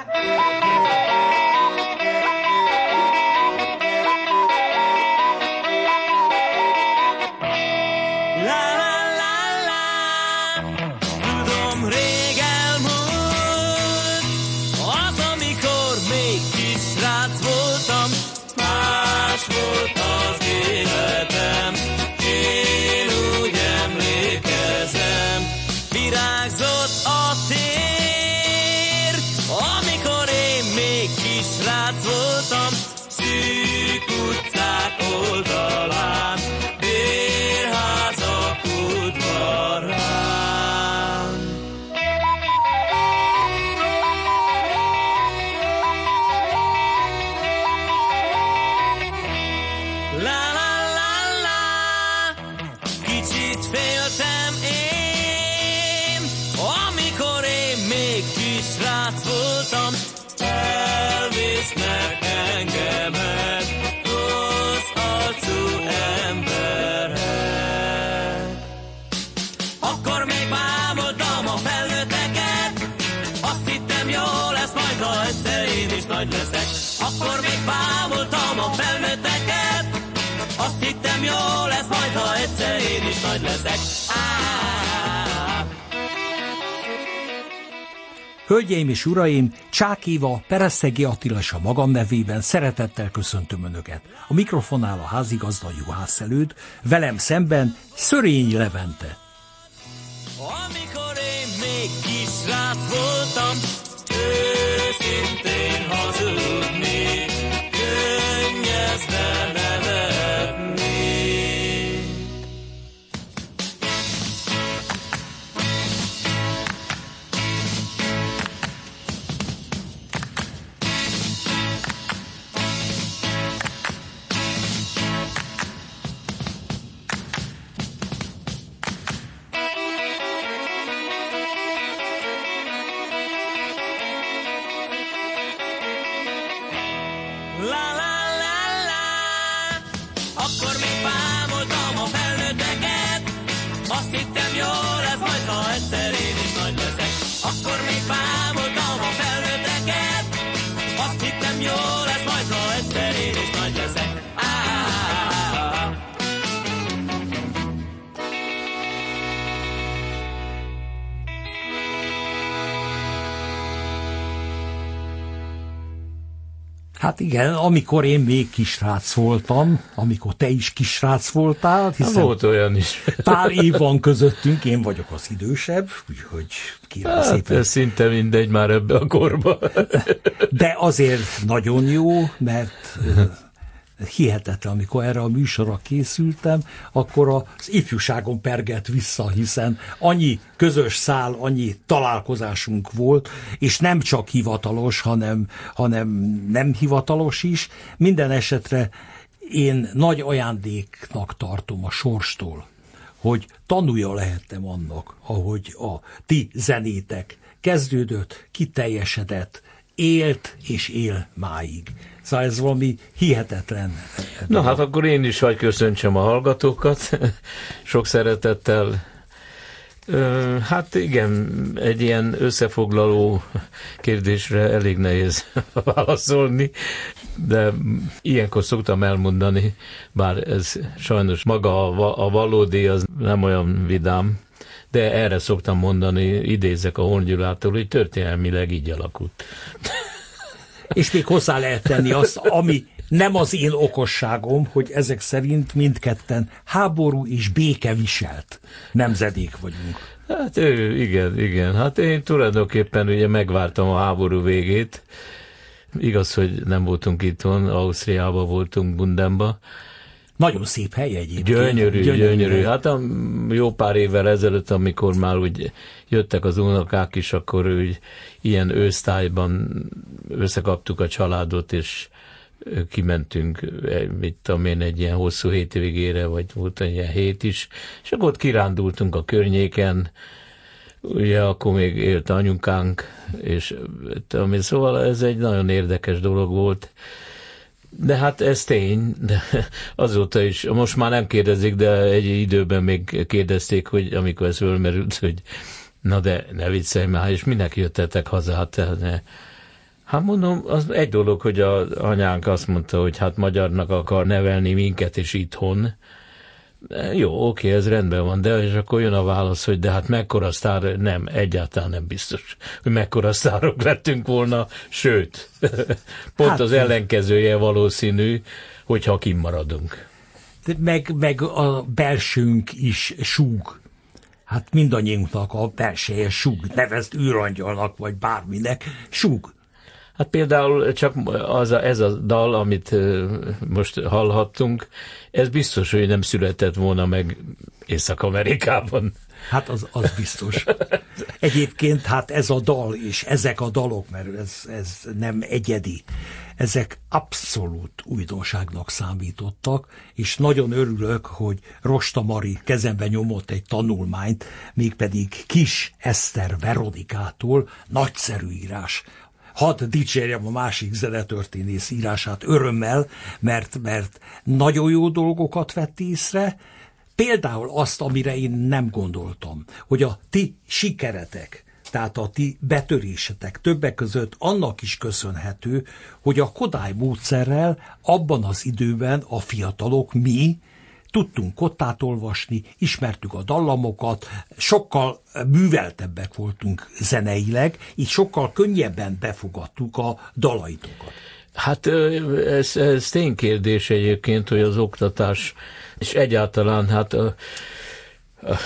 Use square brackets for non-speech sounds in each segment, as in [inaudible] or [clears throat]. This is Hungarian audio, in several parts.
Música Hölgyeim és uraim, Csákéva, Pereszegi Attila és a magam nevében szeretettel köszöntöm Önöket. A mikrofonál a házigazda juhász előtt, velem szemben Szörényi Levente. Amikor én még kisrác voltam, őszintén hazudni, Hát igen, amikor én még kisrác voltam, amikor te is kisrác voltál, hiszen volt olyan is. pár év van közöttünk, én vagyok az idősebb, úgyhogy kérem hát, szépen. Ez szinte mindegy már ebbe a korba. De azért nagyon jó, mert hihetetlen, amikor erre a műsorra készültem, akkor az ifjúságon pergett vissza, hiszen annyi közös szál, annyi találkozásunk volt, és nem csak hivatalos, hanem, hanem nem hivatalos is. Minden esetre én nagy ajándéknak tartom a sorstól, hogy tanulja lehettem annak, ahogy a ti zenétek kezdődött, kiteljesedett, élt és él máig. Szóval ez valami hihetetlen. Na hát akkor én is hagy köszöntsem a hallgatókat, [laughs] sok szeretettel. Hát igen, egy ilyen összefoglaló kérdésre elég nehéz [laughs] válaszolni, de ilyenkor szoktam elmondani, bár ez sajnos maga a valódi az nem olyan vidám, de erre szoktam mondani, idézek a Hongyulától, hogy történelmileg így alakult. [laughs] És még hozzá lehet tenni azt, ami nem az én okosságom, hogy ezek szerint mindketten háború és béke viselt nemzedék vagyunk. Hát igen, igen. Hát én tulajdonképpen ugye megvártam a háború végét. Igaz, hogy nem voltunk itthon, Ausztriában voltunk, Bundenba, nagyon szép hely egyébként. Gyönyörű, gyönyörű. gyönyörű. Hát a jó pár évvel ezelőtt, amikor már úgy jöttek az unokák is, akkor úgy ilyen ősztályban összekaptuk a családot, és kimentünk, mit tudom én, egy ilyen hosszú hétvégére, vagy volt egy ilyen hét is, és akkor ott kirándultunk a környéken, ugye akkor még élt anyukánk, és tudom szóval ez egy nagyon érdekes dolog volt, de hát ez tény, de [laughs] azóta is, most már nem kérdezik, de egy időben még kérdezték, hogy amikor ez fölmerült, hogy na de ne viccelj már, és minek jöttetek haza, hát ne. Hát mondom, az egy dolog, hogy a anyánk azt mondta, hogy hát magyarnak akar nevelni minket is itthon. Jó, oké, ez rendben van, de és akkor jön a válasz, hogy de hát mekkora sztár, nem, egyáltalán nem biztos, hogy mekkora sztárok lettünk volna, sőt, [laughs] pont hát, az ellenkezője valószínű, hogyha kimaradunk. Meg, meg a belsőnk is súg. Hát mindannyiunknak a belseje súg, nevezd űrangyalnak, vagy bárminek, súg. Hát például csak az a, ez a dal, amit most hallhattunk, ez biztos, hogy nem született volna meg Észak-Amerikában. Hát az, az biztos. Egyébként hát ez a dal és ezek a dalok, mert ez, ez nem egyedi, ezek abszolút újdonságnak számítottak, és nagyon örülök, hogy Rosta Mari kezembe nyomott egy tanulmányt, mégpedig Kis Eszter Veronikától, nagyszerű írás, hadd dicsérjem a másik zenetörténész írását örömmel, mert, mert nagyon jó dolgokat vett észre, például azt, amire én nem gondoltam, hogy a ti sikeretek, tehát a ti betörésetek többek között annak is köszönhető, hogy a Kodály módszerrel abban az időben a fiatalok mi, tudtunk kottát olvasni, ismertük a dallamokat, sokkal műveltebbek voltunk zeneileg, így sokkal könnyebben befogadtuk a dalaitokat. Hát ez, ez ténykérdés egyébként, hogy az oktatás, és egyáltalán hát a,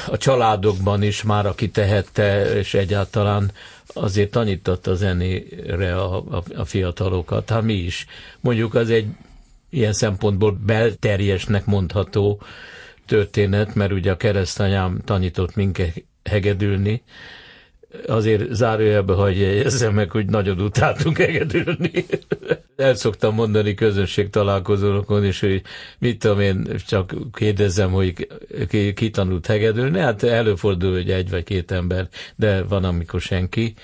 a családokban is már, aki tehette, és egyáltalán azért tanított a zenére a, a, a fiatalokat, hát mi is. Mondjuk az egy ilyen szempontból belterjesnek mondható történet, mert ugye a keresztanyám tanított minket hegedülni, azért zárójelbe hagyja jegyezzem meg, hogy nagyon utáltunk hegedülni. El szoktam mondani közönség találkozókon is, hogy mit tudom én, csak kérdezem, hogy ki, ki tanult hegedülni. Hát előfordul, hogy egy vagy két ember, de van, amikor senki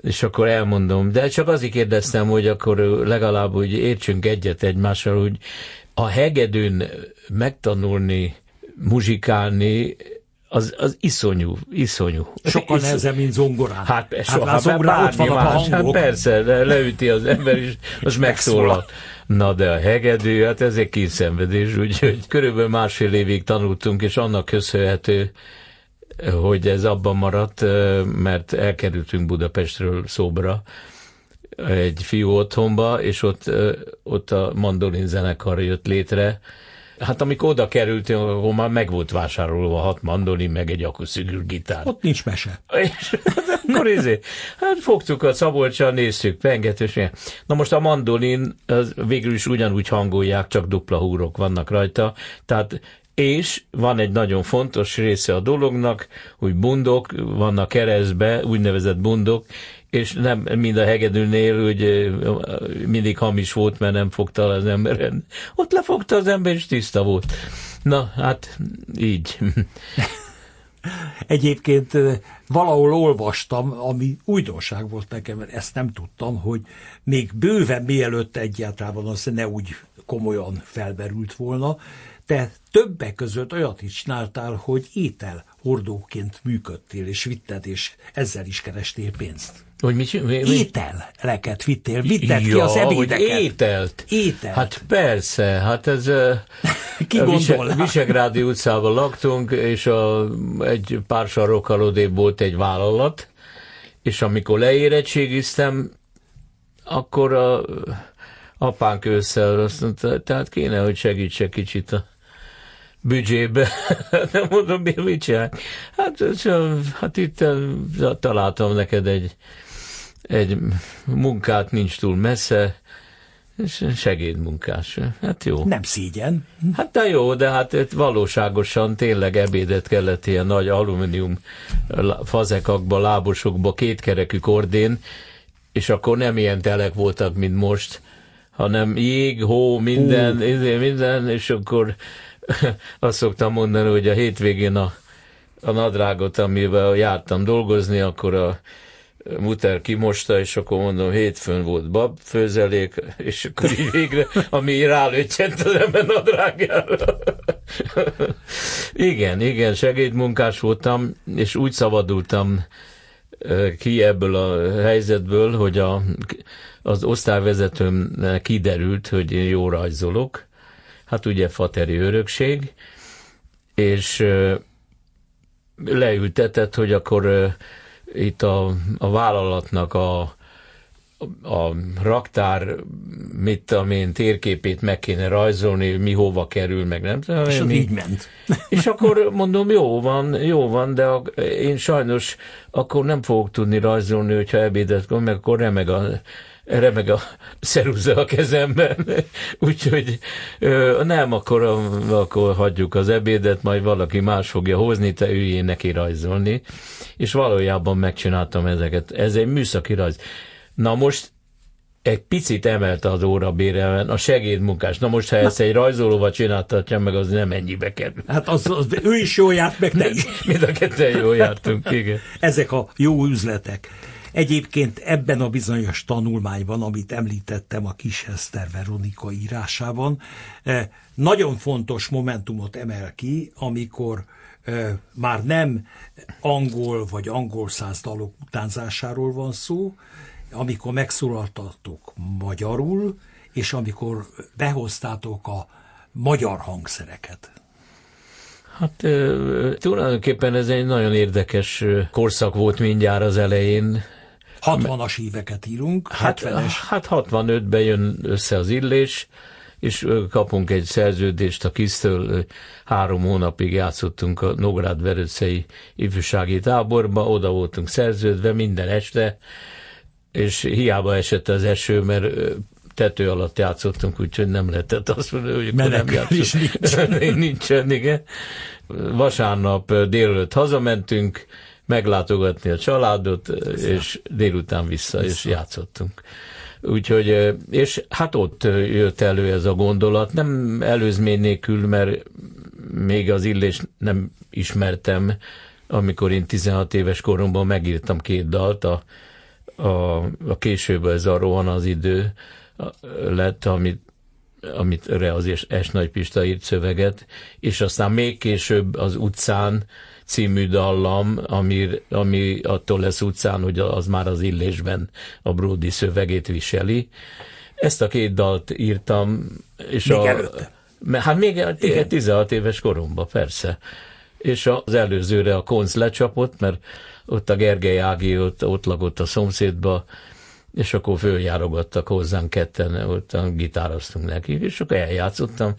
és akkor elmondom, de csak azért kérdeztem, hogy akkor legalább hogy értsünk egyet egymással, hogy a hegedűn megtanulni, muzsikálni, az, az iszonyú, iszonyú. Sokkal nehezebb, mint zongorán. Hát, hát soha, hát zongorán ott van más, hát persze, le, leüti az ember, és most megszólal. Na de a hegedű, hát ez egy kínszenvedés, úgyhogy körülbelül másfél évig tanultunk, és annak köszönhető, hogy ez abban maradt, mert elkerültünk Budapestről Szobra egy fiú otthonba, és ott, ott a mandolin zenekar jött létre, Hát amikor oda kerültünk, akkor már meg volt vásárolva hat mandolin, meg egy akuszigül gitár. Ott nincs mese. És hát akkor izé, hát fogtuk a Szabolcsal, néztük, pengetős. Na most a mandolin az végül is ugyanúgy hangolják, csak dupla húrok vannak rajta, tehát és van egy nagyon fontos része a dolognak, hogy bundok vannak keresztbe, úgynevezett bundok, és nem mind a hegedűnél, hogy mindig hamis volt, mert nem fogta az emberen. Ott lefogta az ember, és tiszta volt. Na, hát így. [laughs] Egyébként valahol olvastam, ami újdonság volt nekem, mert ezt nem tudtam, hogy még bőven mielőtt egyáltalán az ne úgy komolyan felberült volna, te többek között olyat is csináltál, hogy étel hordóként működtél, és vitted, és ezzel is kerestél pénzt. Hogy mi, mi, mi? Ételeket vittél, vitted ja, ki az ebédeket. Ételt? Ételt. Hát persze, hát ez [laughs] Ki Vise, Visegrádi utcában laktunk, és a, egy pár sarrokkal odébb volt egy vállalat, és amikor leérettségiztem, akkor a apánk ősszel azt mondta, tehát kéne, hogy segítsek kicsit a büdzsébe. [laughs] Nem mondom, mi mit csinál. Hát, hát itt találtam neked egy, egy munkát, nincs túl messze, segédmunkás. Hát jó. Nem szígyen. Hát de jó, de hát valóságosan tényleg ebédet kellett ilyen nagy alumínium fazekakba, lábosokba, kétkerekű kordén, és akkor nem ilyen telek voltak, mint most, hanem jég, hó, minden, hó. minden, és akkor [laughs] azt szoktam mondani, hogy a hétvégén a, a nadrágot, amivel jártam dolgozni, akkor a muter kimosta, és akkor mondom, hétfőn volt bab főzelék, és akkor így végre, ami rálőttyent az ember nadrágjára. igen, igen, segédmunkás voltam, és úgy szabadultam ki ebből a helyzetből, hogy a, az osztályvezetőm kiderült, hogy én jó rajzolok, hát ugye fateri örökség, és leültetett, hogy akkor itt a, a vállalatnak a a raktár, mit tudom én, térképét meg kéne rajzolni, mi hova kerül, meg nem tudom. És mi. így ment. [laughs] És akkor mondom, jó van, jó van, de a, én sajnos akkor nem fogok tudni rajzolni, hogyha ebédet meg akkor remeg a, remeg a szeruza a kezemben. [laughs] Úgyhogy nem, akkor, akkor hagyjuk az ebédet, majd valaki más fogja hozni, te üljél neki rajzolni. És valójában megcsináltam ezeket. Ez egy műszaki rajz. Na most egy picit emelte az óra bérelmen a segédmunkás. Na most, ha ezt egy rajzolóval csináltatja meg, az nem ennyibe kerül. Hát az, az, ő is jól járt, meg te is. Mind a ketten jól jártunk, igen. Ezek a jó üzletek. Egyébként ebben a bizonyos tanulmányban, amit említettem a Kis Eszter Veronika írásában, eh, nagyon fontos momentumot emel ki, amikor eh, már nem angol vagy angol száz dalok utánzásáról van szó, amikor megszólaltatok magyarul, és amikor behoztátok a magyar hangszereket. Hát tulajdonképpen ez egy nagyon érdekes korszak volt mindjárt az elején. 60-as éveket írunk, Hát, 70-es. hát 65-ben jön össze az illés, és kapunk egy szerződést a Kisztől. Három hónapig játszottunk a Nógrád Verőcei ifjúsági táborba, oda voltunk szerződve minden este, és hiába esett az eső, mert tető alatt játszottunk, úgyhogy nem lehetett azt mondani, hogy akkor nem játszottunk. nincsen. [laughs] nincsen, igen. Vasárnap délelőtt hazamentünk, meglátogatni a családot, ö, és délután vissza, és játszottunk. Úgyhogy, és hát ott jött elő ez a gondolat, nem előzmény nélkül, mert még az illés nem ismertem, amikor én 16 éves koromban megírtam két dalt, a, a, a később ez a Rohan az idő lett, amit amit re az es, es Nagy Pista írt szöveget, és aztán még később az utcán című dallam, ami, ami attól lesz utcán, hogy az már az illésben a Brody szövegét viseli. Ezt a két dalt írtam, és Még a, előtte? Hát még igen. 16 éves koromban, persze. És az előzőre a konc lecsapott, mert ott a Gergely Ági ott, ott lakott a szomszédba, és akkor följárogattak hozzánk ketten, ott gitároztunk neki, és akkor eljátszottam,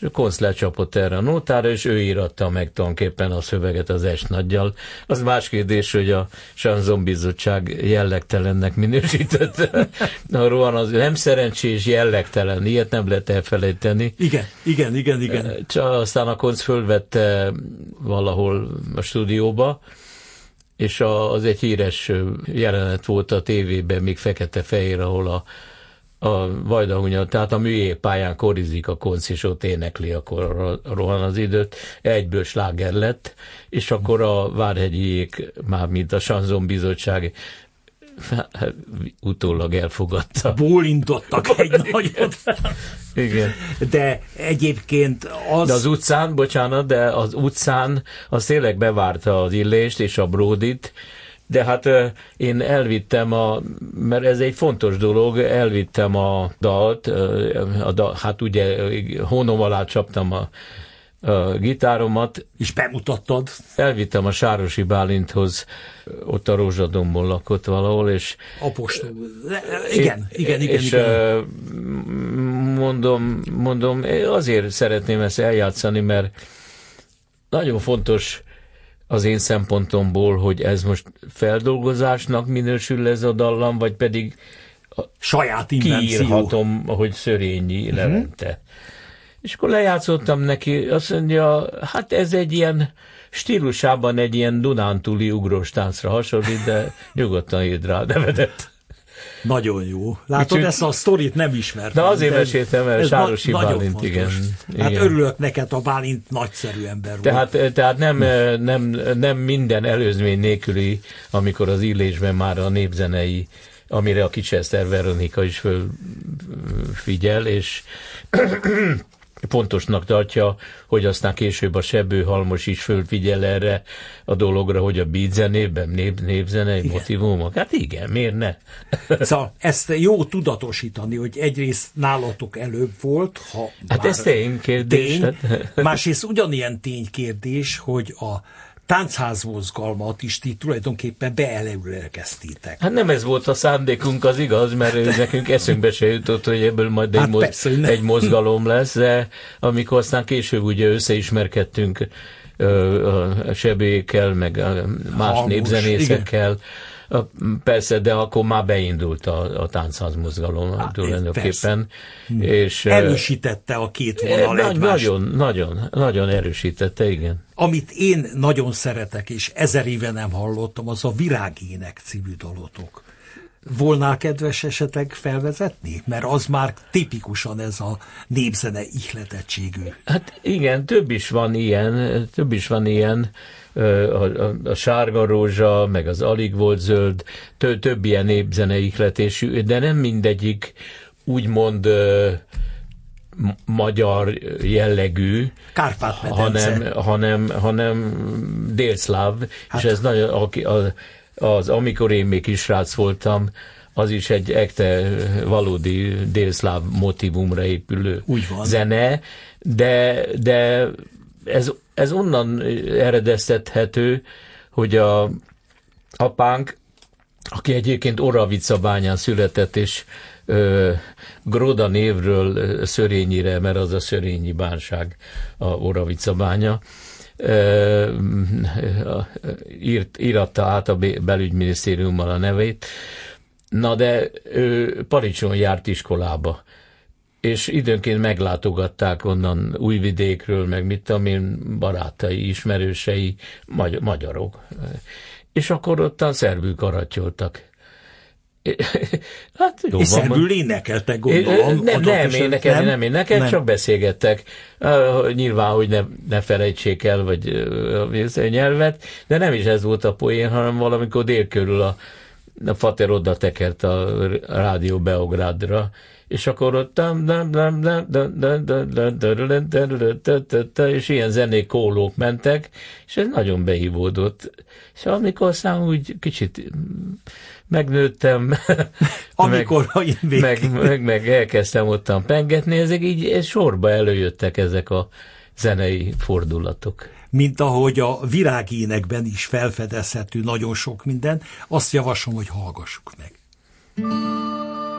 és konc lecsapott erre a nótára, és ő íratta meg tulajdonképpen a szöveget az est nagyjal. Az más kérdés, hogy a Sanzon Bizottság jellegtelennek minősítette. A Rohan az nem szerencsés, jellegtelen, ilyet nem lehet elfelejteni. Igen, igen, igen, igen. Csak aztán a konc fölvette valahol a stúdióba, és az egy híres jelenet volt a tévében, még fekete-fehér, ahol a, a Vajdahunya, tehát a műjégpályán korizik a konc, és ott énekli, akkor rohan az időt, egyből sláger lett, és akkor a Várhegyiék, már mint a Sanzon Bizottság [laughs] utólag elfogadta. Bólintottak egy [laughs] nagyot. Igen. De egyébként az... De az utcán, bocsánat, de az utcán az tényleg bevárta az illést és a bródit, de hát én elvittem a, mert ez egy fontos dolog, elvittem a dalt, a dal, hát ugye hónom alá csaptam a, a gitáromat, És bemutattad. elvittem a Sárosi Bálinthoz, ott a Rózsadombon lakott valahol, és Apostol. Igen, igen, igen, és igen. mondom, mondom, azért szeretném ezt eljátszani, mert nagyon fontos az én szempontomból, hogy ez most feldolgozásnak minősül ez a dallam, vagy pedig Saját invenció. kiírhatom, hogy Szörényi Levente. És akkor lejátszottam neki, azt mondja, hát ez egy ilyen stílusában egy ilyen Dunántúli ugrós táncra hasonlít, de nyugodtan írd rá nevedet. Nagyon jó. Látod, Úgyhogy- ezt a sztorit nem ismertem. De azért meséltem el, Sárosi na- Bálint, fontos. igen. Hát Igen. örülök neked, a Bálint nagyszerű ember volt. Tehát, tehát nem, nem, nem minden előzmény nélküli, amikor az illésben már a népzenei, amire a Kicseszter Veronika is fölfigyel, és fontosnak tartja, hogy aztán később a Sebő Halmos is fölfigyel erre a dologra, hogy a beat zenében nép, népzenei motivumok. Hát igen, miért ne? [laughs] Szóval ezt jó tudatosítani, hogy egyrészt nálatok előbb volt, ha Hát ez ténykérdés. tény, hát. másrészt ugyanilyen ténykérdés, hogy a táncház mozgalmat is ti tulajdonképpen beeleülelkeztétek. Hát nem ez volt a szándékunk, az igaz, mert [laughs] nekünk eszünkbe se jutott, hogy ebből majd egy, Hát moz, persze, egy mozgalom lesz, de amikor aztán később ugye összeismerkedtünk a sebékkel, meg a más Hangos, népzenészekkel, a, persze, de akkor már beindult a, a táncház mozgalom Hát, tulajdonképpen. És, ö, Erősítette a két vonal nagy, egymást. nagyon, nagyon, nagyon erősítette, igen. Amit én nagyon szeretek, és ezer éve nem hallottam, az a Virágének című dalotok. Volnál kedves esetleg felvezetni? Mert az már tipikusan ez a népzene ihletettségű. Hát igen, több is van ilyen, több is van ilyen, a, a, a sárga rózsa, meg az alig volt zöld, tö, több ilyen népzene ihletésű, de nem mindegyik úgymond ö, magyar jellegű, hanem, hanem, hanem délszláv, hát. és ez nagyon, aki, az, az, amikor én még kisrác voltam, az is egy ekte valódi délszláv motivumra épülő Úgy van. zene, de, de ez, ez onnan eredeztethető, hogy a apánk, aki egyébként Oravica bányán született, és ö, Groda névről Szörényire, mert az a Szörényi bánság a Oravica bánya, ö, írt, íratta át a belügyminisztériummal a nevét, na de ő Paricson járt iskolába, és időnként meglátogatták onnan újvidékről, meg mit tudom én, barátai, ismerősei, magy- magyarok. És akkor ottan szerbül karatyoltak. Hát jó És szerbül énekeltek, gondolom. Nem, nem énekelni, nem énekelni, Nem. csak beszélgettek. Nyilván, hogy ne, ne felejtsék el, vagy a nyelvet, de nem is ez volt a poén, hanem valamikor dél körül a, a Fater oda tekert a rádió Beográdra, és akkor ott és ilyen zenék kólók mentek, és ez nagyon beívódott. És amikor szám úgy kicsit megnőttem, amikor meg, meg, meg, meg elkezdtem ottan pengetni, ezek így ez sorba előjöttek ezek a zenei fordulatok mint ahogy a virágénekben is felfedezhető nagyon sok minden, azt javaslom, hogy hallgassuk meg. Thank.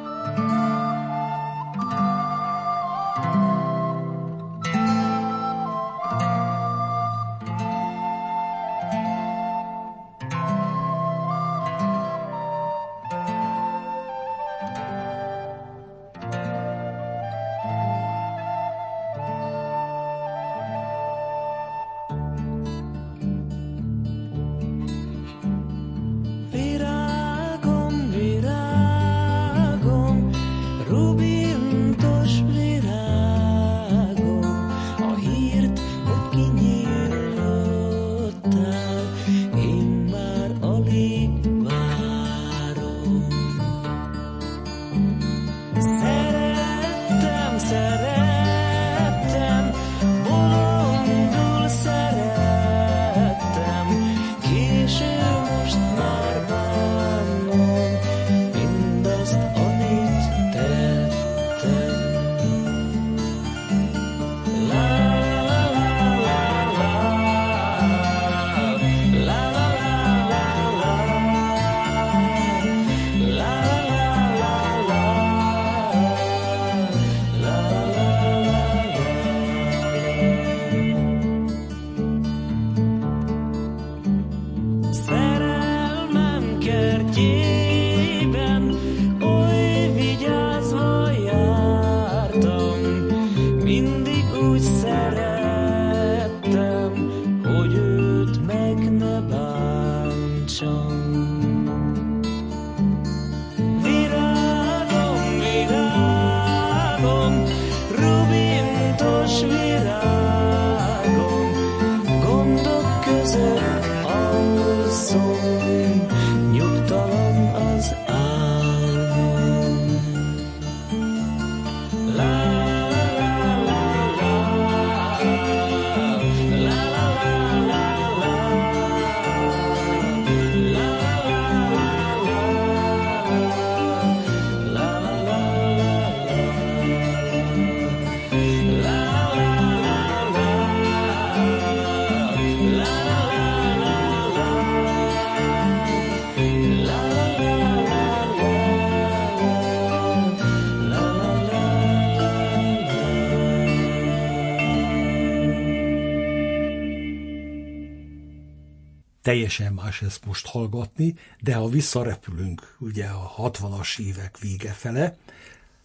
Teljesen más ezt most hallgatni, de ha visszarepülünk ugye a 60-as évek vége fele,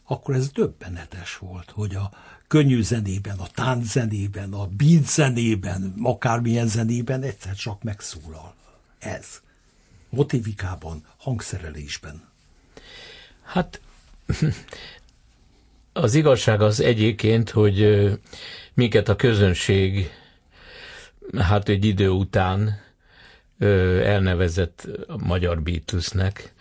akkor ez döbbenetes volt, hogy a könnyű zenében, a tánc zenében, a beat zenében, akármilyen zenében egyszer csak megszólal. Ez. Motivikában, hangszerelésben. Hát [laughs] az igazság az egyébként, hogy minket a közönség hát egy idő után elnevezett a magyar Beatlesnek,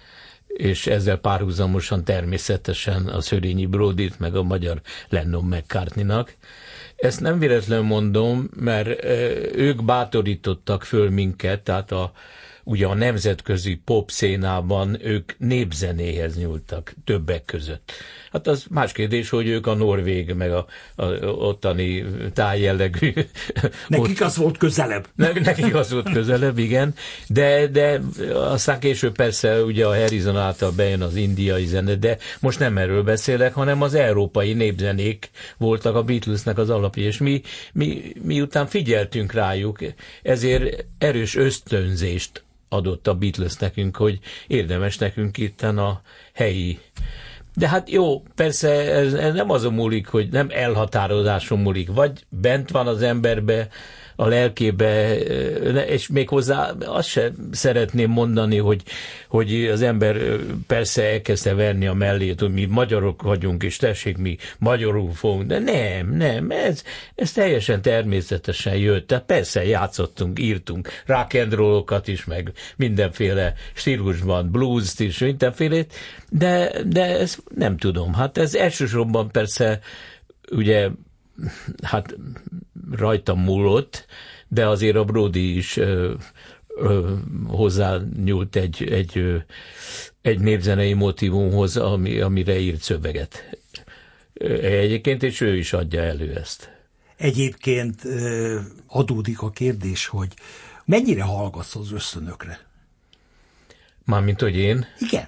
és ezzel párhuzamosan természetesen a Szörényi Brodit, meg a magyar Lennon McCartney-nak. Ezt nem véletlenül mondom, mert ők bátorítottak föl minket, tehát a, ugye a nemzetközi pop szénában ők népzenéhez nyúltak többek között. Hát az más kérdés, hogy ők a norvég, meg a, a ottani tájjellegű... Nekik ott, az volt közelebb. Ne, nekik az volt közelebb, igen. De, de aztán később persze ugye a Harrison által bejön az indiai zene, de most nem erről beszélek, hanem az európai népzenék voltak a Beatlesnek az alapja, és mi, mi, miután figyeltünk rájuk, ezért erős ösztönzést adott a Beatles nekünk, hogy érdemes nekünk itten a helyi. De hát jó, persze ez, ez nem azon múlik, hogy nem elhatározáson múlik, vagy bent van az emberbe a lelkébe, és még hozzá azt sem szeretném mondani, hogy, hogy az ember persze elkezdte verni a mellét, hogy mi magyarok vagyunk, és tessék, mi magyarul fogunk, de nem, nem, ez, ez teljesen természetesen jött. Tehát persze játszottunk, írtunk rock'n'rollokat is, meg mindenféle stílusban, blues-t is, mindenfélét, de, de ez nem tudom. Hát ez elsősorban persze ugye hát rajtam múlott, de azért a Brody is ö, ö, hozzányúlt egy, egy, egy népzenei motivumhoz, ami, amire írt szöveget. Egyébként, és ő is adja elő ezt. Egyébként adódik a kérdés, hogy mennyire hallgatsz az összönökre? Mármint, hogy én? Igen.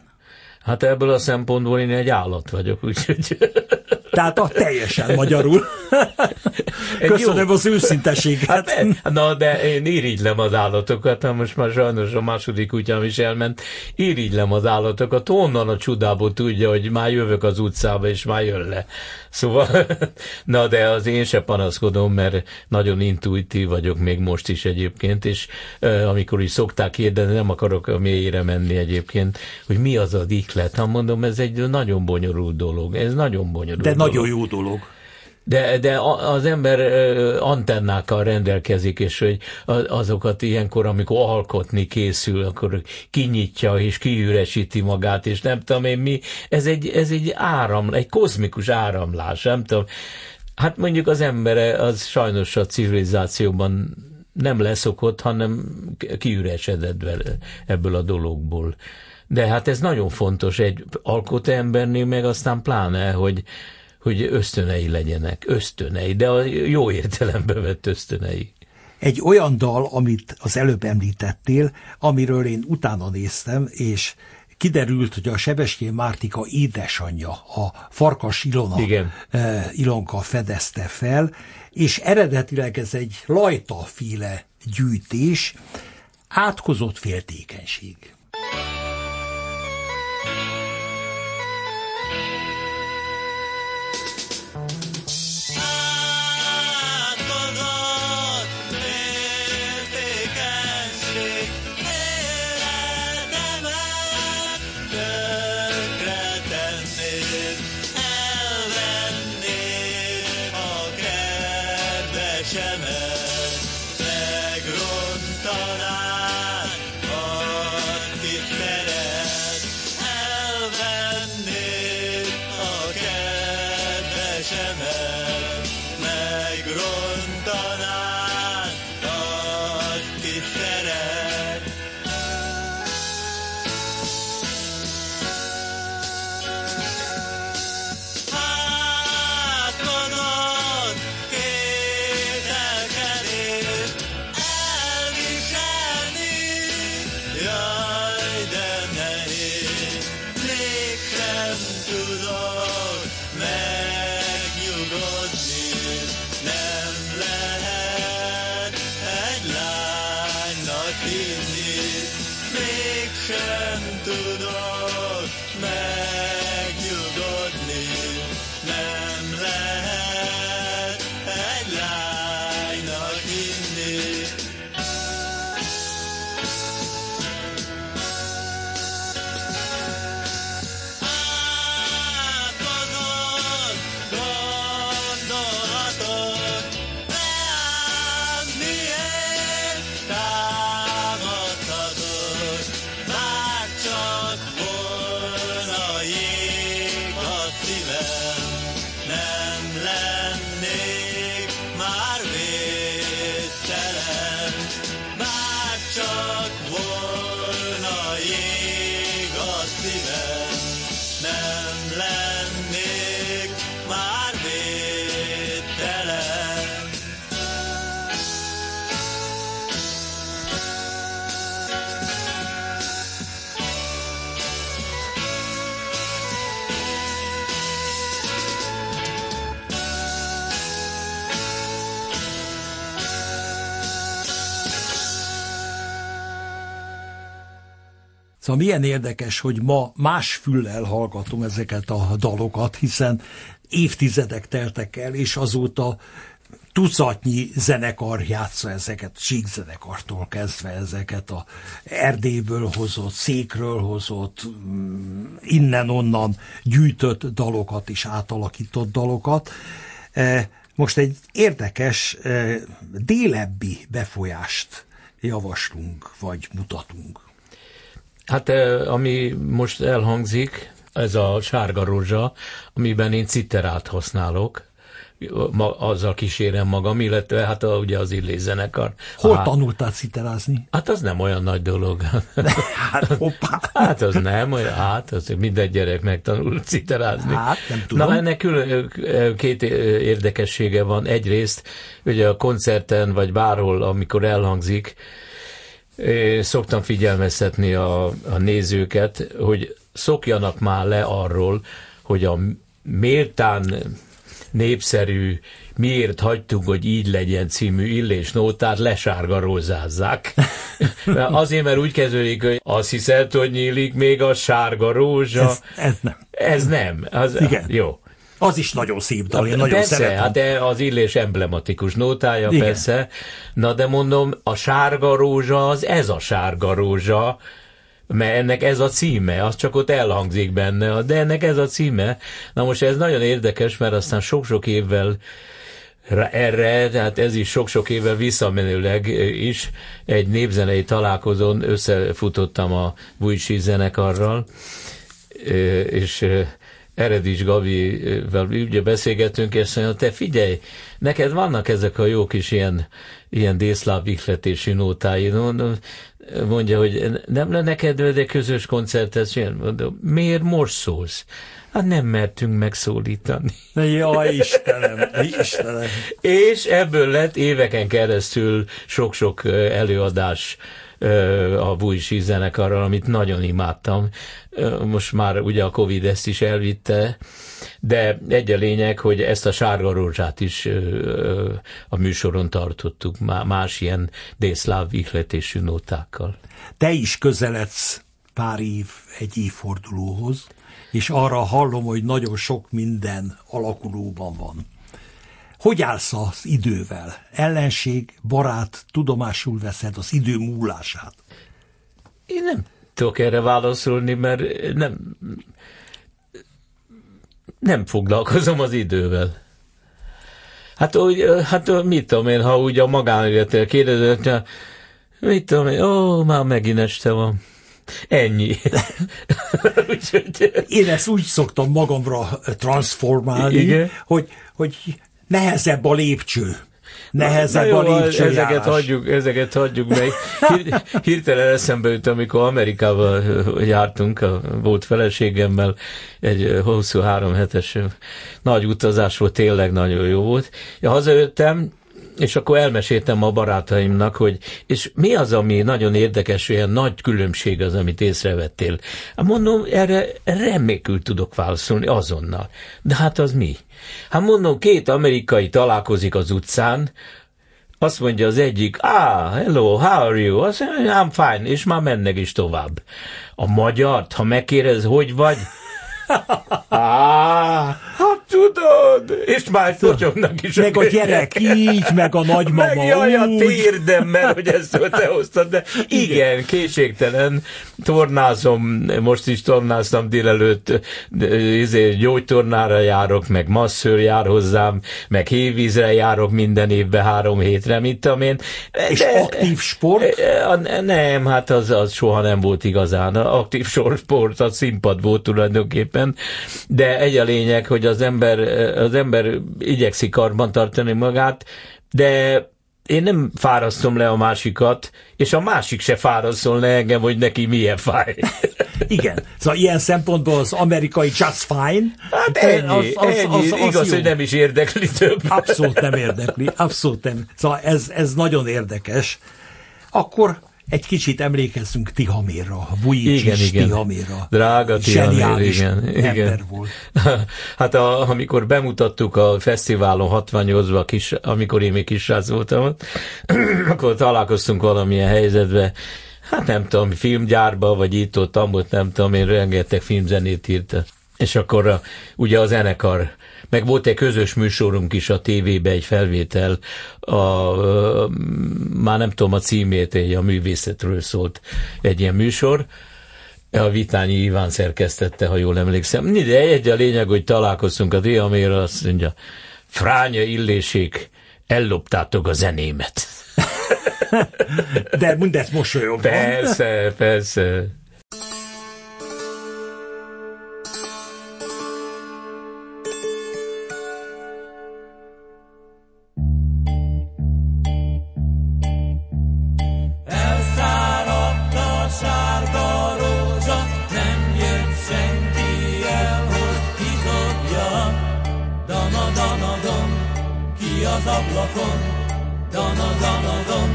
Hát ebből a szempontból én egy állat vagyok, úgyhogy... [laughs] Tehát a teljesen magyarul. Köszönöm az őszinteséget. Hát, na, de én irigylem az állatokat, hát most már sajnos a második kutyám is elment. Irigylem az állatokat, onnan a csodából tudja, hogy már jövök az utcába, és már jön le. Szóval, [laughs] na de az én se panaszkodom, mert nagyon intuitív vagyok még most is egyébként, és amikor is szokták kérdezni, nem akarok a mélyére menni egyébként, hogy mi az a diklet, ha mondom, ez egy nagyon bonyolult dolog, ez nagyon bonyolult De dolog. nagyon jó dolog. De, de az ember antennákkal rendelkezik, és hogy azokat ilyenkor, amikor alkotni készül, akkor kinyitja és kiüresíti magát, és nem tudom én mi, ez egy, ez egy áram, egy kozmikus áramlás, nem tudom. Hát mondjuk az embere az sajnos a civilizációban nem leszokott, hanem kiüresedett ebből a dologból. De hát ez nagyon fontos egy alkotó embernél, meg aztán pláne, hogy, hogy ösztönei legyenek, ösztönei, de a jó értelembe vett ösztönei. Egy olyan dal, amit az előbb említettél, amiről én utána néztem, és kiderült, hogy a Sebestyén Mártika édesanyja, a Farkas Ilona, Igen. Eh, Ilonka fedezte fel, és eredetileg ez egy lajta-féle gyűjtés, átkozott féltékenység. Szóval milyen érdekes, hogy ma más füllel hallgatom ezeket a dalokat, hiszen évtizedek teltek el, és azóta tucatnyi zenekar játsza ezeket, síkzenekartól kezdve ezeket a Erdélyből hozott, székről hozott, mm, innen-onnan gyűjtött dalokat is átalakított dalokat. E, most egy érdekes e, délebbi befolyást javaslunk, vagy mutatunk. Hát ami most elhangzik, ez a sárga rózsa, amiben én citerát használok, ma, azzal kísérem magam, illetve hát a, ugye az Illés zenekar. Hol hát, tanultál citerázni? Hát az nem olyan nagy dolog. hát, hoppá. hát az nem olyan, hát az minden gyerek megtanul citerázni. Hát nem tudom. Na ennek külön, két érdekessége van. Egyrészt ugye a koncerten, vagy bárhol, amikor elhangzik, szoktam figyelmeztetni a, a nézőket, hogy szokjanak már le arról, hogy a méltán népszerű Miért hagytuk, hogy így legyen című illés nótát lesárgarózázzák. [laughs] Azért, mert úgy kezdődik, hogy azt hiszed, hogy nyílik még a sárga rózsa. Ez, ez nem. Ez nem. Az, Igen. Jó. Az is nagyon szép dal, én nagyon persze, szeretem. hát az illés emblematikus nótája, Igen. persze. Na de mondom, a sárga rózsa az ez a sárga rózsa, mert ennek ez a címe, az csak ott elhangzik benne, de ennek ez a címe. Na most ez nagyon érdekes, mert aztán sok-sok évvel erre, tehát ez is sok-sok évvel visszamenőleg is egy népzenei találkozón összefutottam a Bújcsi zenekarral, és Eredis Gabivel ugye beszélgetünk, és mondja, te figyelj, neked vannak ezek a jó kis ilyen, ilyen dészláv ihletésű nótái, mondja, hogy nem lenne kedved egy közös koncertet Mondom, miért most szólsz? Hát nem mertünk megszólítani. Ja, Istenem, Istenem. És ebből lett éveken keresztül sok-sok előadás a Bújsi zenekarral, amit nagyon imádtam. Most már ugye a Covid ezt is elvitte, de egy a lényeg, hogy ezt a sárga rózsát is a műsoron tartottuk, más ilyen délszláv ihletésű nótákkal. Te is közeledsz pár év, egy évfordulóhoz, és arra hallom, hogy nagyon sok minden alakulóban van. Hogy állsz az idővel? Ellenség, barát, tudomásul veszed az idő múlását? Én nem tudok erre válaszolni, mert nem, nem foglalkozom az idővel. Hát, úgy, hát mit tudom én, ha úgy a magánéletre kérdezett, mit tudom én, ó, már megint este van. Ennyi. [laughs] Én ezt úgy szoktam magamra transformálni, Igen? hogy, hogy nehezebb a lépcső. Nehezebb Na, a lépcső ezeket hagyjuk, ezeket hagyjuk meg. Hir, hirtelen eszembe jut, amikor Amerikában jártunk, a volt feleségemmel, egy hosszú három hetes nagy utazás volt, tényleg nagyon jó volt. Ja, hazajöttem, és akkor elmeséltem a barátaimnak, hogy és mi az, ami nagyon érdekes, olyan nagy különbség az, amit észrevettél. Hát mondom, erre remélkül tudok válaszolni azonnal. De hát az mi? Hát mondom, két amerikai találkozik az utcán, azt mondja az egyik, ah, hello, how are you? Azt mondja, I'm fine, és már mennek is tovább. A magyart, ha megkérdez, hogy vagy, [laughs] Á, hát tudod, és már fotyognak is. Meg a gyerek így, meg a nagymama meg jaj, a úgy. térdemmel, hogy ezt te hoztad, de igen, kétségtelen, tornázom, most is tornáztam délelőtt, izé, gyógytornára járok, meg masszőr jár hozzám, meg hévízre járok minden évben három hétre, mit tudom én. És aktív sport? Nem, hát az, az soha nem volt igazán. Aktív sport, a színpad volt tulajdonképpen de egy a lényeg, hogy az ember, az ember igyekszik karban tartani magát, de én nem fárasztom le a másikat, és a másik se fáraszol le engem, hogy neki milyen fáj. [laughs] Igen. Szóval ilyen szempontból az amerikai just fine. Hát ennyi, az, az, ennyi. Az, az, az igaz, jó. hogy nem is érdekli több. Abszolút nem érdekli, abszolút nem. Szóval ez, ez nagyon érdekes. Akkor egy kicsit emlékezzünk Tihamérra, Vujicic igen, igen. Tihamérra. Drága Tihamér, igen. ember igen. volt. [laughs] Hát a, amikor bemutattuk a fesztiválon 68-ban, kis, amikor én még kisrác voltam, [clears throat] akkor találkoztunk valamilyen helyzetbe, hát nem tudom, filmgyárba, vagy itt ott, amott, nem tudom, én rengeteg filmzenét írtam. És akkor a, ugye a zenekar, meg volt egy közös műsorunk is a tévébe, egy felvétel, a, a, már nem tudom a címét, egy a művészetről szólt egy ilyen műsor, a Vitányi Iván szerkesztette, ha jól emlékszem. De egy a lényeg, hogy találkoztunk a Diamére, azt mondja, Fránya illésék, elloptátok a zenémet. [laughs] De mindezt mosolyogva. Persze, persze. Az ablakon, dana, dana, don,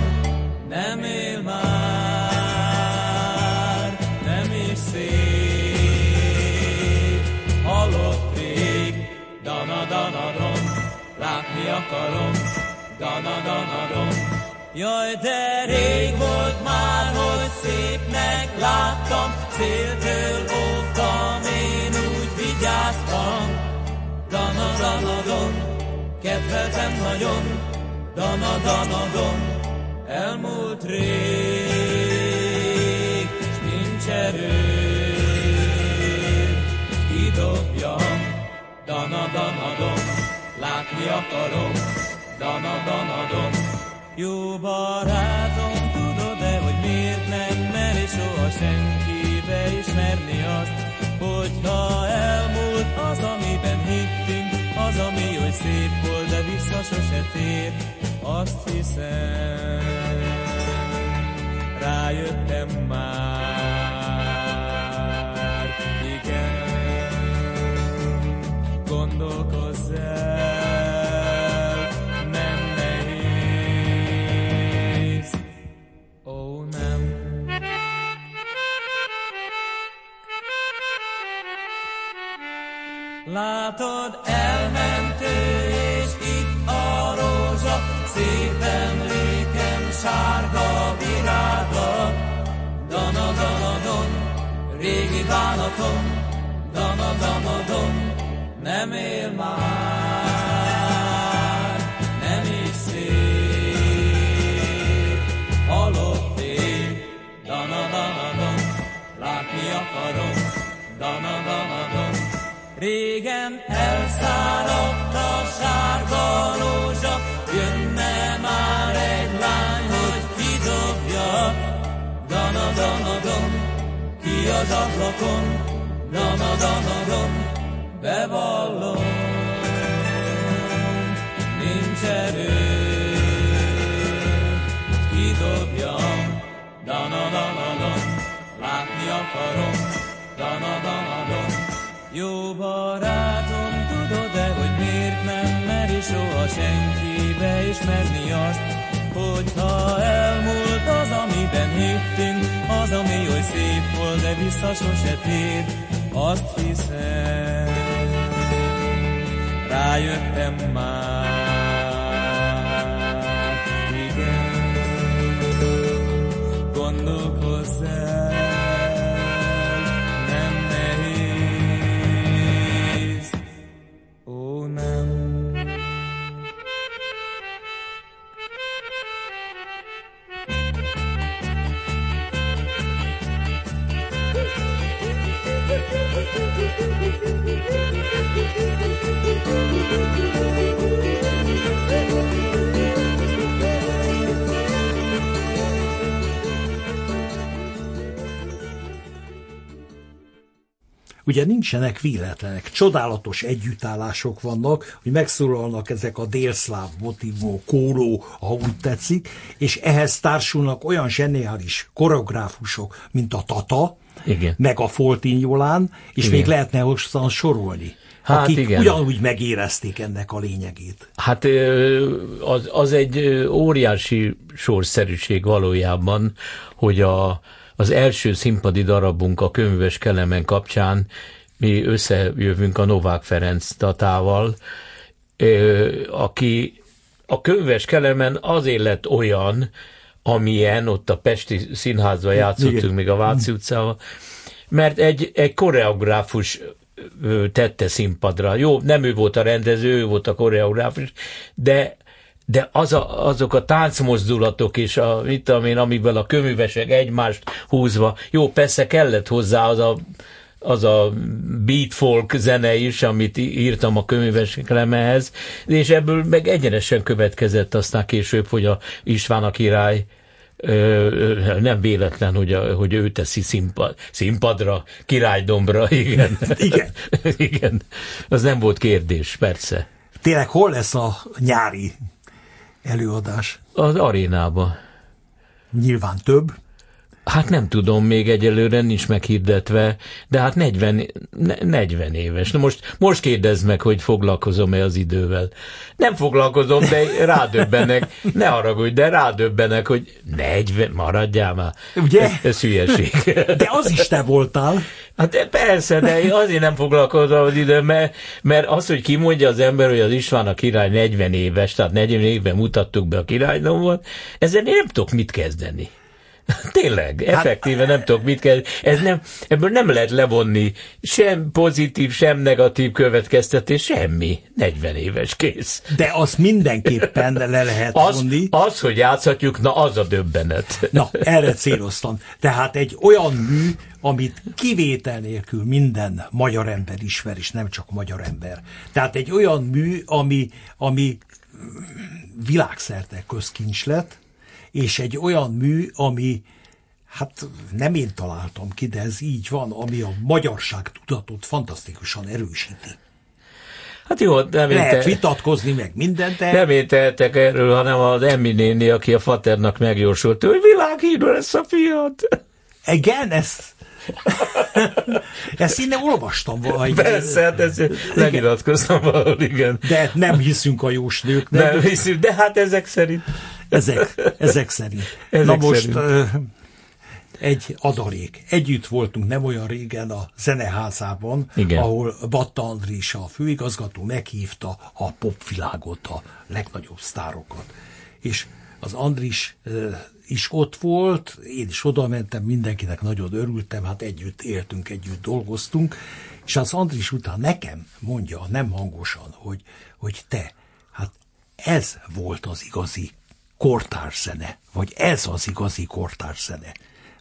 nem él már, nem is szép, halott rég, dana, dana, don, látni akarom, dana, dana, don. Jaj, de rég volt már, hogy szépnek láttam, széltől óvtam, én úgy vigyáztam. Dana, dana, don, kedveltem nagyon, dana, dana, don, elmúlt rég, s nincs erő, kidobjam, dana, dana, don, látni akarom, dana, dana, don. Jó barátom, tudod-e, hogy miért nem meri soha senki beismerni azt, hogyha elmúlt az, hittünk, az, ami oly szép volt, de vissza sose tér, azt hiszem, rájöttem már, igen, gondolkozz el, nem nehéz, ó nem. Látod, elment régi bánatom, dana, don, nem él már, nem is szép, halott ég, dana, don, látni akarom, dana, don. Régen elszáradt a sárga rózsa, jönne már egy lány, hogy kidobja. Dana, don, ki az ablakon, dana, dana, don, bevallom, nincs erő, kidobjam, dana, dana, don, látni akarom, dana, dana, don. Jó barátom, tudod-e, hogy miért nem meri soha senki beismerni azt, hogyha elmúlt az, amiben hittünk, az, ami oly szép volt, de vissza sose tér, azt hiszem, rájöttem már, Ugye nincsenek véletlenek, csodálatos együttállások vannak, hogy megszólalnak ezek a délszláv motivó, kóró, ha úgy tetszik, és ehhez társulnak olyan zseniális koreográfusok, mint a Tata, Igen. meg a Foltinyolán, és Igen. még lehetne hosszan sorolni. Hát akik igen. ugyanúgy megérezték ennek a lényegét. Hát az, az egy óriási sorszerűség valójában, hogy a, az első színpadi darabunk a könyves kelemen kapcsán mi összejövünk a Novák Ferenc Tatával, aki a könyves kelemen azért lett olyan, amilyen ott a Pesti Színházban játszottunk, Igen. még a Váci utcában, mert egy, egy koreográfus tette színpadra. Jó, nem ő volt a rendező, ő volt a koreográfus, de de az a, azok a táncmozdulatok és a, mit tudom én, amivel a köművesek egymást húzva, jó, persze kellett hozzá az a, az a beat folk zene is, amit írtam a köművesek lemehez, és ebből meg egyenesen következett aztán később, hogy a István a király nem véletlen, hogy, a, hogy ő teszi színpad, színpadra, királydombra, [laughs] igen. Igen. [laughs] igen. Az nem volt kérdés, persze. Tényleg hol lesz a nyári előadás? Az arénába. Nyilván több. Hát nem tudom, még egyelőre nincs meghirdetve, de hát 40, ne- 40 éves. Na most, most kérdezd meg, hogy foglalkozom-e az idővel. Nem foglalkozom, de rádöbbenek, [laughs] ne haragudj, de rádöbbenek, hogy 40, maradjál már. Ugye? Ez, ez hülyeség. [laughs] De az is te voltál. Hát persze, de én azért nem foglalkozom az idő, mert, mert az, hogy kimondja az ember, hogy az István a király 40 éves, tehát 40 évben mutattuk be a királydomot, ezzel én nem tudok mit kezdeni. [laughs] Tényleg, effektíve nem tudok mit kezdeni. Ez nem, ebből nem lehet levonni sem pozitív, sem negatív következtetés, semmi. 40 éves, kész. De azt mindenképpen le lehet Az, vonni. az, hogy játszhatjuk, na az a döbbenet. Na, erre céloztam. Tehát egy olyan mű, amit kivétel nélkül minden magyar ember ismer, és nem csak magyar ember. Tehát egy olyan mű, ami, ami világszerte közkincs lett, és egy olyan mű, ami hát nem én találtam ki, de ez így van, ami a magyarság tudatot fantasztikusan erősíti. Hát jó, nem én Lehet te- vitatkozni meg mindent, de Nem én tehetek erről, hanem az Emmi néni, aki a faternak megjósolta, hogy világhírű lesz a fiat. igen, ezt ezt én nem olvastam valahogy. Persze, hát ezt legiratkoztam valahol, igen. De nem hiszünk a jósnőknek. Nem hiszem, de hát ezek szerint. Ezek, ezek szerint. [laughs] Ezek Na most szerint. egy adalék. Együtt voltunk nem olyan régen a zeneházában, Igen. ahol Batta Andris, a főigazgató meghívta a popvilágot, a legnagyobb sztárokat. És az Andris is ott volt, én is oda mentem, mindenkinek nagyon örültem, hát együtt éltünk, együtt dolgoztunk, és az Andris után nekem mondja, nem hangosan, hogy, hogy te, hát ez volt az igazi kortárzene, vagy ez az igazi kortárzene.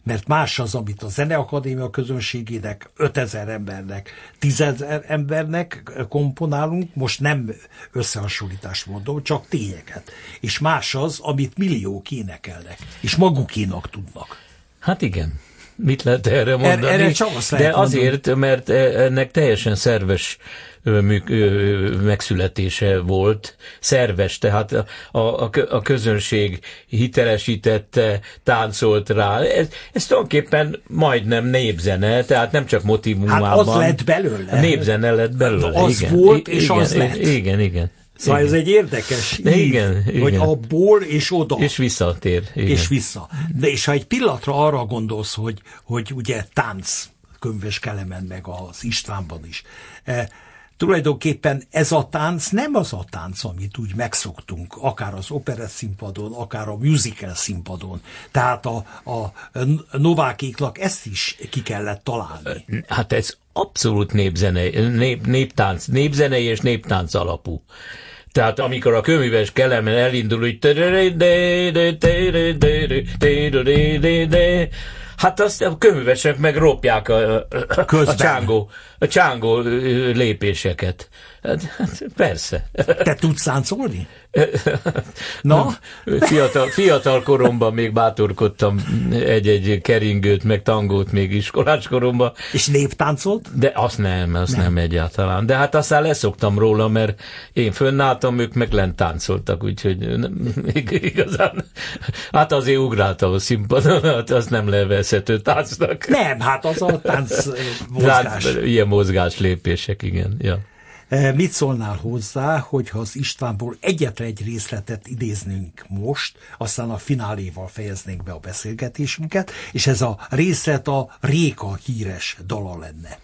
Mert más az, amit a Zeneakadémia közönségének, 5000 embernek, 10 embernek komponálunk, most nem összehasonlítást mondom, csak tényeket. És más az, amit milliók énekelnek, és magukénak tudnak. Hát igen. Mit lehet erre mondani? erre csak azt lehet De azért, mert e- ennek teljesen szerves megszületése volt, szerves, tehát a, a, a kö- a közönség hitelesítette, táncolt rá. Ez, ez tulajdonképpen majdnem népzene, tehát nem csak motivumában. Hát az lett belőle. Népzene lett belőle, Az igen. volt, és igen, az lett. Igen, igen. Szóval igen. ez egy érdekes De ív, igen, hogy igen. abból és oda. És visszatér. Igen. és vissza. De és ha egy pillanatra arra gondolsz, hogy, hogy ugye tánc könyves Kelemen, meg az Istvánban is, e, tulajdonképpen ez a tánc nem az a tánc, amit úgy megszoktunk, akár az operett színpadon, akár a musical színpadon. Tehát a, a Novákéknak ezt is ki kellett találni. Hát ez abszolút népzene, nép, néptánc, népzenei és néptánc alapú. Tehát amikor a köműves kelemen elindul, hogy Hát azt a köművesek meg ropják a, a, Közben. a csángó, a csángó lépéseket. Hát, hát persze. Te tudsz táncolni? [laughs] Na, Fiatal, fiatal koromban még bátorkodtam egy-egy keringőt, meg tangót még iskolás koromban, és néptáncolt? de azt nem, azt nem. nem egyáltalán. De hát aztán leszoktam róla, mert én fönnálltam, ők meg lent táncoltak, úgyhogy nem, ig- igazán, hát azért ugráltam a színpadon, hát azt nem levezhető táncnak. Nem, hát az a tánc mozgás. ilyen mozgás lépések, igen. Ja. Eh, Mit szólnál hozzá, hogyha az Istvánból egyetlen egy részletet idéznünk most, aztán a fináléval fejeznénk be a beszélgetésünket, és ez a részlet a Réka híres dala lenne.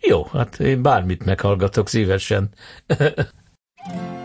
Jó, hát én bármit meghallgatok szívesen. [laughs]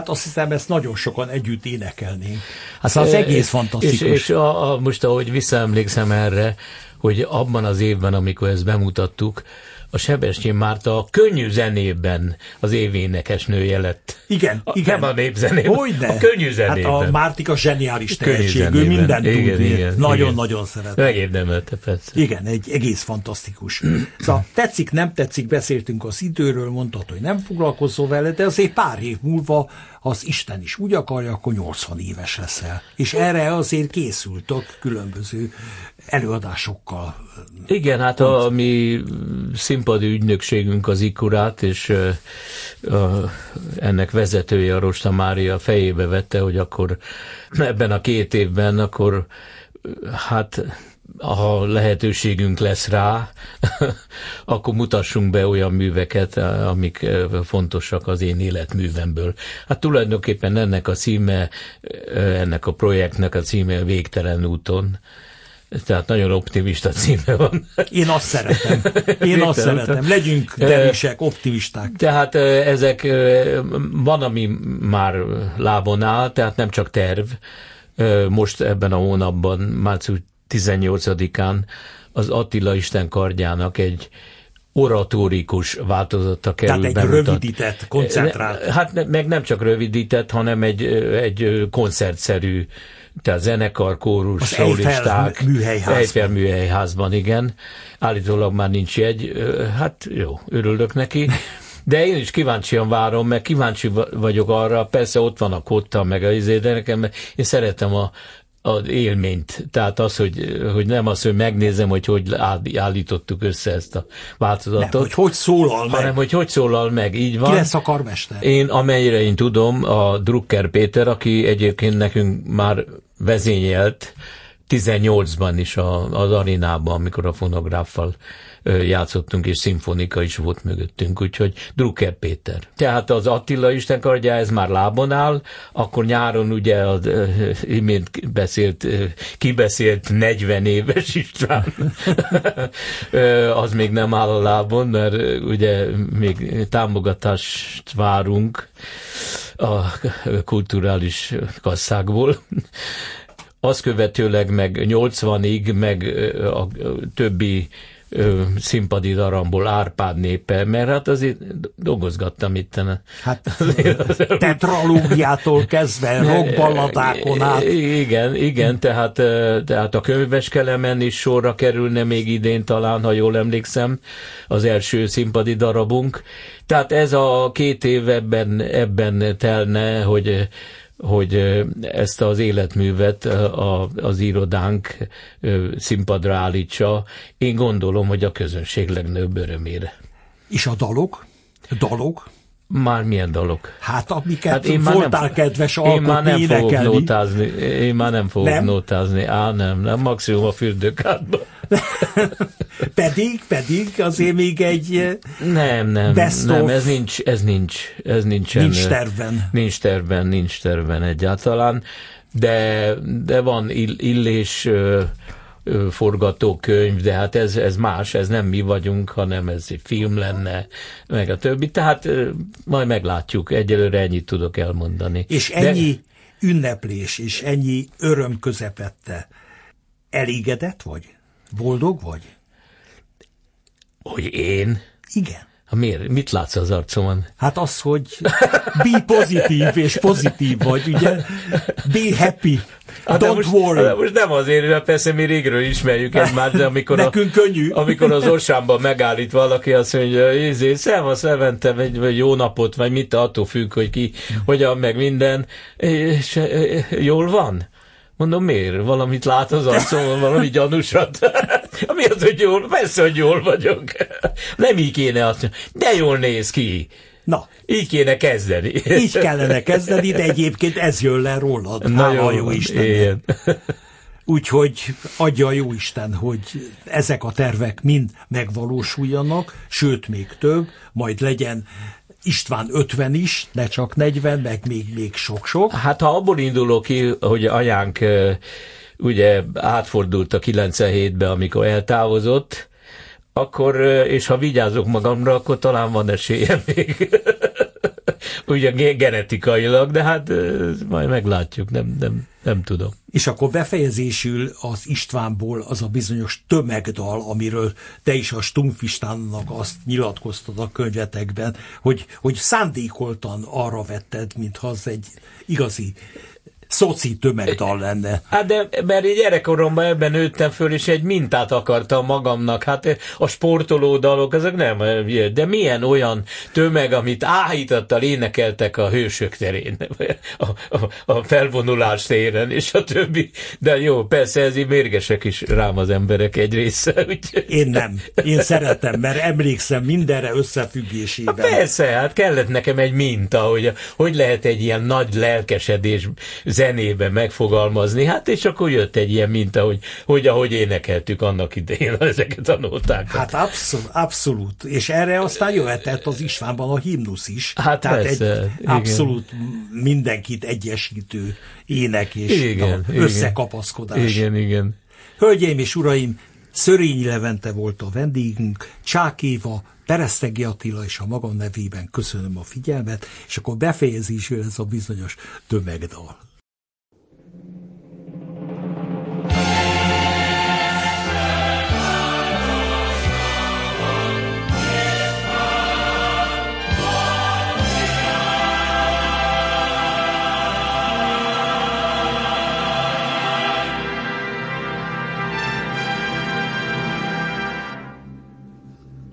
Hát azt hiszem, ezt nagyon sokan együtt énekelnénk. Hát az egész fantasztikus. És, és a, a, most, ahogy visszaemlékszem erre, hogy abban az évben, amikor ezt bemutattuk, a Sebestyén Márta a könnyű zenében az événekes nője lett. Igen, a, igen. Nem a népzenében, Hogyne? a könnyű zenében. Hát a Mártika zseniális tehetség, ő zenében. mindent Igen, tud. igen, Nagyon-nagyon szeret. Megérdemelte, persze. Igen, egy egész fantasztikus. Szóval tetszik, nem tetszik, beszéltünk az időről, mondtad, hogy nem foglalkozol vele, de azért pár év múlva az Isten is úgy akarja, akkor 80 éves leszel. És erre azért készültök különböző előadásokkal. Igen, hát a, a mi színpadi ügynökségünk az Ikurát, és a, ennek vezetője, a Rosta Mária fejébe vette, hogy akkor ebben a két évben, akkor hát ha lehetőségünk lesz rá, [laughs] akkor mutassunk be olyan műveket, amik fontosak az én életművemből. Hát tulajdonképpen ennek a címe, ennek a projektnek a címe Végtelen úton. Tehát nagyon optimista címe van. Én azt szeretem. Én azt szeretem. Legyünk derűsek, optimisták. Tehát ezek, van, ami már lábon áll, tehát nem csak terv. Most ebben a hónapban, március 18-án az Attila Isten kardjának egy oratórikus változata kerül Tehát egy bemutat. rövidített, koncentrált. Hát meg nem csak rövidített, hanem egy, egy koncertszerű, tehát zenekar, kórus, Az szólisták. Eiffel műhelyházban. Eiffel műhelyházban, igen. Állítólag már nincs egy, hát jó, örülök neki. De én is kíváncsian várom, mert kíváncsi vagyok arra, persze ott van a kotta, meg a izé, de nekem én szeretem a, az élményt. Tehát az, hogy, hogy nem az, hogy megnézem, hogy hogy állítottuk össze ezt a változatot. Nem, hogy hogy szólal meg. Hanem, hogy hogy szólal meg, így van. Ki lesz a karmester? Én, amennyire én tudom, a Drucker Péter, aki egyébként nekünk már vezényelt 18-ban is a, az arénában, amikor a fonográffal játszottunk, és szimfonika is volt mögöttünk, úgyhogy Drucker Péter. Tehát az Attila Istenkardja, ez már lábon áll, akkor nyáron ugye az imént beszélt, kibeszélt 40 éves István, [laughs] az még nem áll a lábon, mert ugye még támogatást várunk a kulturális kasszákból azt követőleg meg 80-ig, meg a többi színpadi darabból Árpád népe, mert hát azért dolgozgattam itt. Hát [laughs] tetralógiától kezdve, [laughs] rockballadákon át. Igen, igen, tehát, tehát a könyveskelemen is sorra kerülne még idén talán, ha jól emlékszem, az első színpadi darabunk. Tehát ez a két év ebben, ebben telne, hogy hogy ezt az életművet az irodánk színpadra állítsa. Én gondolom, hogy a közönség legnagyobb örömére. És a dalok? Dalok? Már milyen dalok? Hát amiket hát én voltál nem, kedves alkotni, Én már nem énekelni. fogok nótázni. Én már nem fogok nem? nótázni. Á, nem, nem. Maximum a fürdőkádban. [laughs] pedig, pedig azért még egy nem, nem, nem, of... ez nincs, ez nincs, ez nincsen, nincs terven. Nincs terven, nincs terven egyáltalán, de, de van ill, illés forgatókönyv, de hát ez, ez más, ez nem mi vagyunk, hanem ez egy film lenne, meg a többi. Tehát majd meglátjuk, egyelőre ennyit tudok elmondani. És ennyi de... ünneplés, és ennyi öröm közepette. Elégedett vagy? Boldog vagy? Hogy én? Igen. Ha miért? Mit látsz az arcomon? Hát az, hogy be pozitív és pozitív vagy, ugye? Be happy. Hát Don't most, worry. De most nem azért, mert persze mi régről ismerjük egymást, de amikor, Nekünk a, könnyű. amikor az Orsámban megállít valaki, azt mondja, izé, szevasz, Levente, vagy, vagy jó napot, vagy mit, attól függ, hogy ki, hogyan, meg minden, és jól van? Mondom, miért? Valamit lát az arcomon, valami gyanúsat? [laughs] Mi az, hogy jól? Persze, hogy jól vagyok. Nem így kéne azt mondani. De jól néz ki. Na. Így kéne kezdeni. Így kellene kezdeni, de egyébként ez jön le rólad. Na Hála jó, jó Isten. Úgyhogy adja a jó Isten, hogy ezek a tervek mind megvalósuljanak, sőt még több, majd legyen István 50 is, ne csak 40, meg még, még sok-sok. Hát ha abból indulok ki, hogy anyánk ugye átfordult a 97-be, amikor eltávozott, akkor, és ha vigyázok magamra, akkor talán van esélyem még. [laughs] ugye genetikailag, de hát majd meglátjuk, nem, nem, nem tudom. És akkor befejezésül az Istvánból az a bizonyos tömegdal, amiről te is a Stumfistánnak azt nyilatkoztad a könyvetekben, hogy, hogy szándékoltan arra vetted, mintha az egy igazi szoci tömegdal lenne. Hát de, mert így gyerekkoromban ebben nőttem föl, és egy mintát akartam magamnak. Hát a sportoló dalok, ezek nem, de milyen olyan tömeg, amit áhítattal énekeltek a hősök terén, [laughs] a, a, a felvonulás téren, és a többi. De jó, persze ez így mérgesek is rám az emberek egy része. [laughs] Úgy. Én nem. Én szeretem, mert emlékszem mindenre összefüggésében. Hát persze, hát kellett nekem egy minta, hogy hogy lehet egy ilyen nagy lelkesedés zenébe megfogalmazni, hát és akkor jött egy ilyen minta, hogy, hogy ahogy énekeltük annak idején [laughs] ezeket a nótákat. Hát abszolút, abszolút. És erre aztán jöhetett az Istvánban a himnusz is. Hát Tehát persze, egy igen. abszolút mindenkit egyesítő ének és igen, na, összekapaszkodás. Igen, igen. Hölgyeim és uraim, Szörényi Levente volt a vendégünk, Csákéva, Peresztegi Attila és a magam nevében köszönöm a figyelmet, és akkor befejezésül ez a bizonyos tömegdal.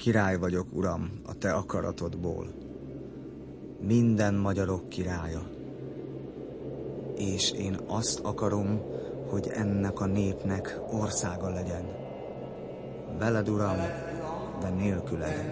Király vagyok, Uram, a te akaratodból. Minden magyarok királya. És én azt akarom, hogy ennek a népnek országa legyen. Veled, Uram, de nélküled.